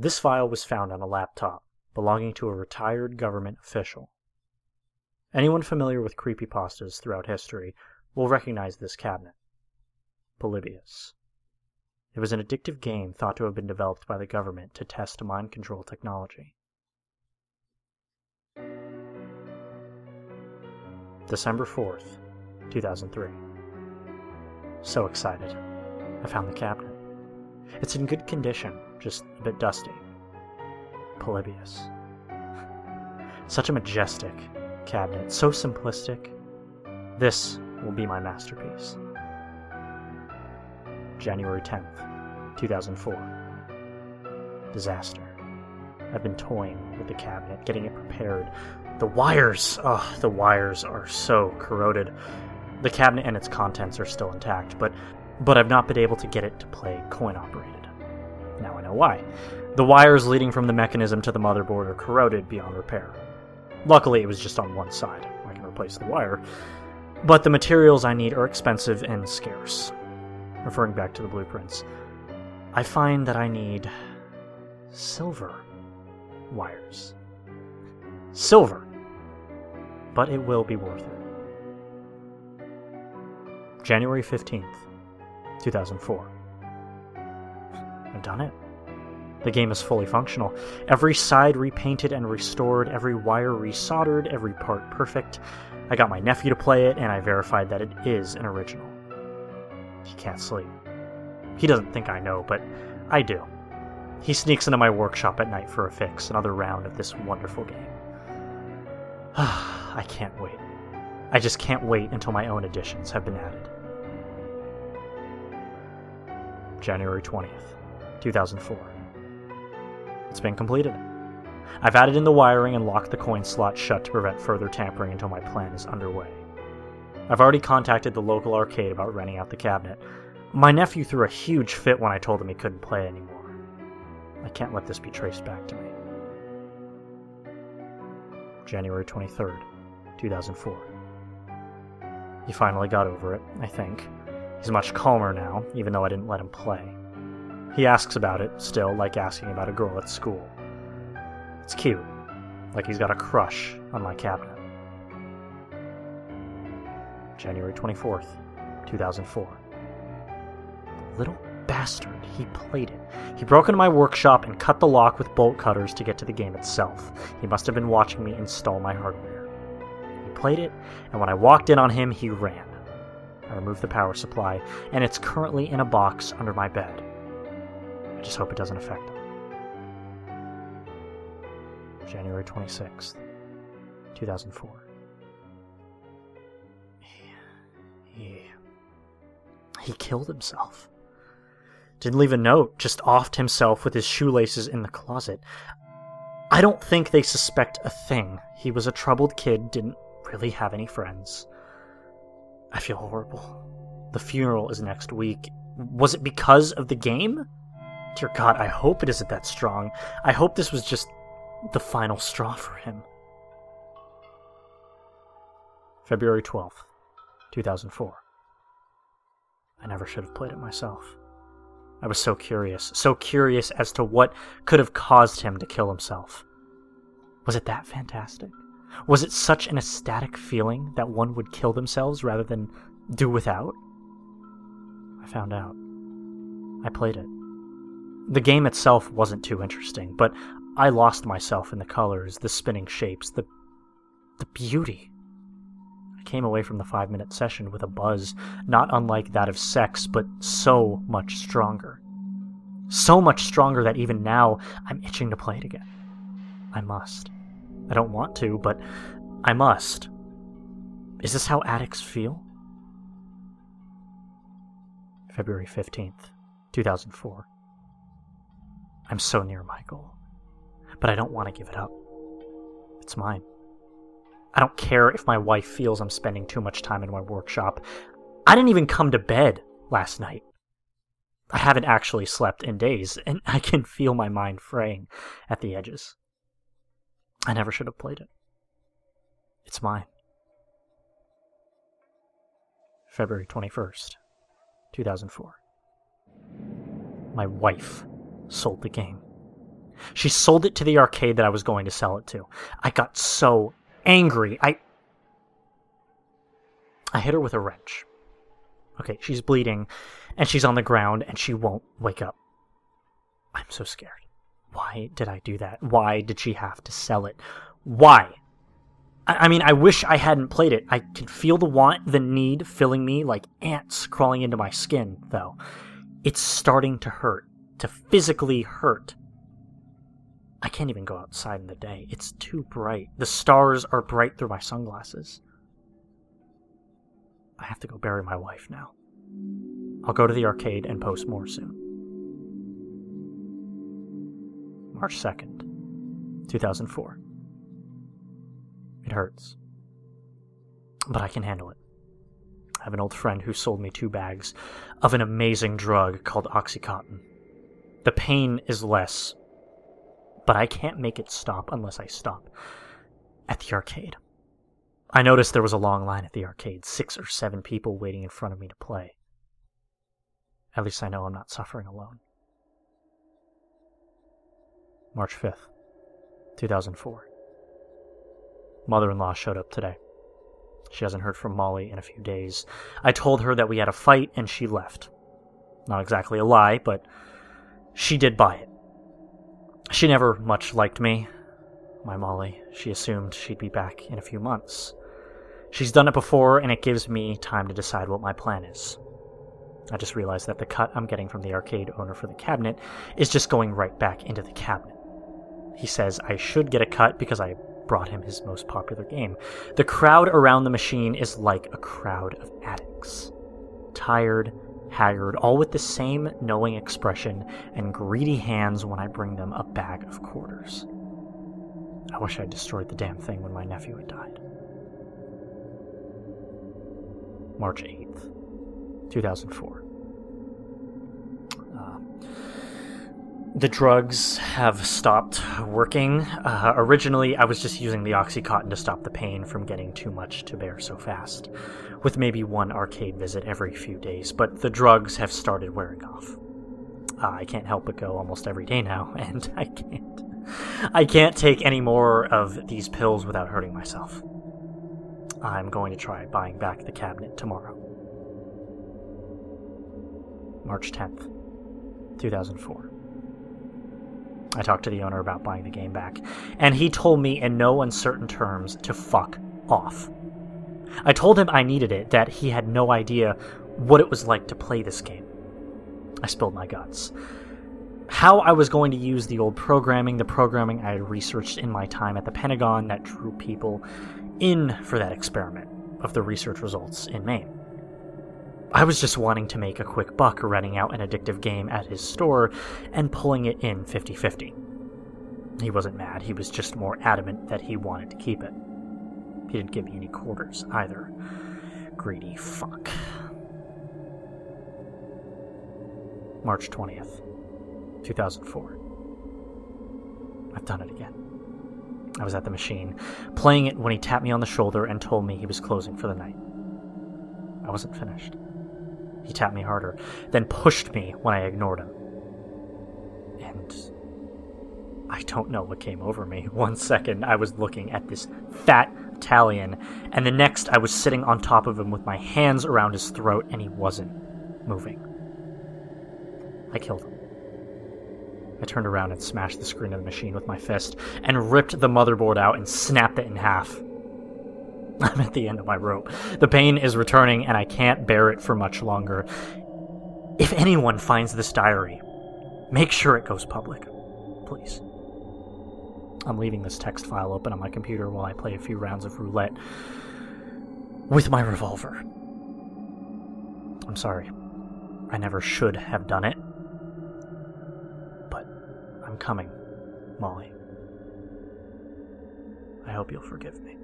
This file was found on a laptop belonging to a retired government official. Anyone familiar with creepypastas throughout history will recognize this cabinet. Polybius. It was an addictive game thought to have been developed by the government to test mind control technology. December 4th, 2003. So excited. I found the cabinet. It's in good condition, just a bit dusty. Polybius. Such a majestic cabinet, so simplistic. This will be my masterpiece. January 10th, 2004. Disaster. I've been toying with the cabinet, getting it prepared. The wires, oh, the wires are so corroded. The cabinet and its contents are still intact, but but I've not been able to get it to play coin operated. Now I know why. The wires leading from the mechanism to the motherboard are corroded beyond repair. Luckily, it was just on one side. I can replace the wire. But the materials I need are expensive and scarce. Referring back to the blueprints, I find that I need silver wires. Silver! But it will be worth it. January 15th, 2004. I've done it. The game is fully functional. Every side repainted and restored, every wire resoldered, every part perfect. I got my nephew to play it, and I verified that it is an original. He can't sleep. He doesn't think I know, but I do. He sneaks into my workshop at night for a fix, another round of this wonderful game. I can't wait. I just can't wait until my own additions have been added. January 20th, 2004. It's been completed. I've added in the wiring and locked the coin slot shut to prevent further tampering until my plan is underway. I've already contacted the local arcade about renting out the cabinet. My nephew threw a huge fit when I told him he couldn't play anymore. I can't let this be traced back to me. January 23rd, 2004. He finally got over it, I think. He's much calmer now, even though I didn't let him play. He asks about it, still, like asking about a girl at school. It's cute, like he's got a crush on my cabinet. January 24th, 2004. Little bastard, he played it. He broke into my workshop and cut the lock with bolt cutters to get to the game itself. He must have been watching me install my hardware. He played it, and when I walked in on him, he ran. I removed the power supply, and it's currently in a box under my bed. I just hope it doesn't affect them. January 26th, 2004. He, he, he killed himself. Didn't leave a note, just offed himself with his shoelaces in the closet. I don't think they suspect a thing. He was a troubled kid, didn't really have any friends. I feel horrible. The funeral is next week. Was it because of the game? Dear God, I hope it isn't that strong. I hope this was just the final straw for him. February 12th, 2004. I never should have played it myself. I was so curious, so curious as to what could have caused him to kill himself. Was it that fantastic? Was it such an ecstatic feeling that one would kill themselves rather than do without? I found out. I played it. The game itself wasn't too interesting, but I lost myself in the colors, the spinning shapes, the the beauty. I came away from the 5-minute session with a buzz not unlike that of sex, but so much stronger. So much stronger that even now I'm itching to play it again. I must. I don't want to, but I must. Is this how addicts feel? February 15th, 2004. I'm so near my goal, but I don't want to give it up. It's mine. I don't care if my wife feels I'm spending too much time in my workshop. I didn't even come to bed last night. I haven't actually slept in days, and I can feel my mind fraying at the edges. I never should have played it. It's mine. February 21st, 2004. My wife sold the game. She sold it to the arcade that I was going to sell it to. I got so angry. I I hit her with a wrench. Okay, she's bleeding and she's on the ground and she won't wake up. I'm so scared. Why did I do that? Why did she have to sell it? Why? I, mean, I wish I hadn't played it. I can feel the want, the need filling me like ants crawling into my skin, though. It's starting to hurt, to physically hurt. I can't even go outside in the day. It's too bright. The stars are bright through my sunglasses. I have to go bury my wife now. I'll go to the arcade and post more soon. March 2nd, 2004. It hurts. But I can handle it. I have an old friend who sold me two bags of an amazing drug called Oxycontin. The pain is less, but I can't make it stop unless I stop at the arcade. I noticed there was a long line at the arcade, six or seven people waiting in front of me to play. At least I know I'm not suffering alone. March 5th, 2004. Mother in law showed up today. She hasn't heard from Molly in a few days. I told her that we had a fight and she left. Not exactly a lie, but she did buy it. She never much liked me, my Molly. She assumed she'd be back in a few months. She's done it before, and it gives me time to decide what my plan is. I just realized that the cut I'm getting from the arcade owner for the cabinet is just going right back into the cabinet. He says I should get a cut because I brought him his most popular game. The crowd around the machine is like a crowd of addicts. Tired, haggard, all with the same knowing expression and greedy hands when I bring them a bag of quarters. I wish I'd destroyed the damn thing when my nephew had died. March 8th, 2004. Uh, the drugs have stopped working. Uh, originally, I was just using the Oxycontin to stop the pain from getting too much to bear so fast, with maybe one arcade visit every few days, but the drugs have started wearing off. Uh, I can't help but go almost every day now, and I can't. I can't take any more of these pills without hurting myself. I'm going to try buying back the cabinet tomorrow. March 10th, 2004. I talked to the owner about buying the game back, and he told me in no uncertain terms to fuck off. I told him I needed it, that he had no idea what it was like to play this game. I spilled my guts. How I was going to use the old programming, the programming I had researched in my time at the Pentagon that drew people in for that experiment of the research results in Maine. I was just wanting to make a quick buck renting out an addictive game at his store and pulling it in 50 50. He wasn't mad, he was just more adamant that he wanted to keep it. He didn't give me any quarters either. Greedy fuck. March 20th, 2004. I've done it again. I was at the machine, playing it when he tapped me on the shoulder and told me he was closing for the night. I wasn't finished. He tapped me harder, then pushed me when I ignored him. And I don't know what came over me. One second, I was looking at this fat Italian, and the next, I was sitting on top of him with my hands around his throat, and he wasn't moving. I killed him. I turned around and smashed the screen of the machine with my fist and ripped the motherboard out and snapped it in half. I'm at the end of my rope. The pain is returning and I can't bear it for much longer. If anyone finds this diary, make sure it goes public. Please. I'm leaving this text file open on my computer while I play a few rounds of roulette with my revolver. I'm sorry. I never should have done it. But I'm coming, Molly. I hope you'll forgive me.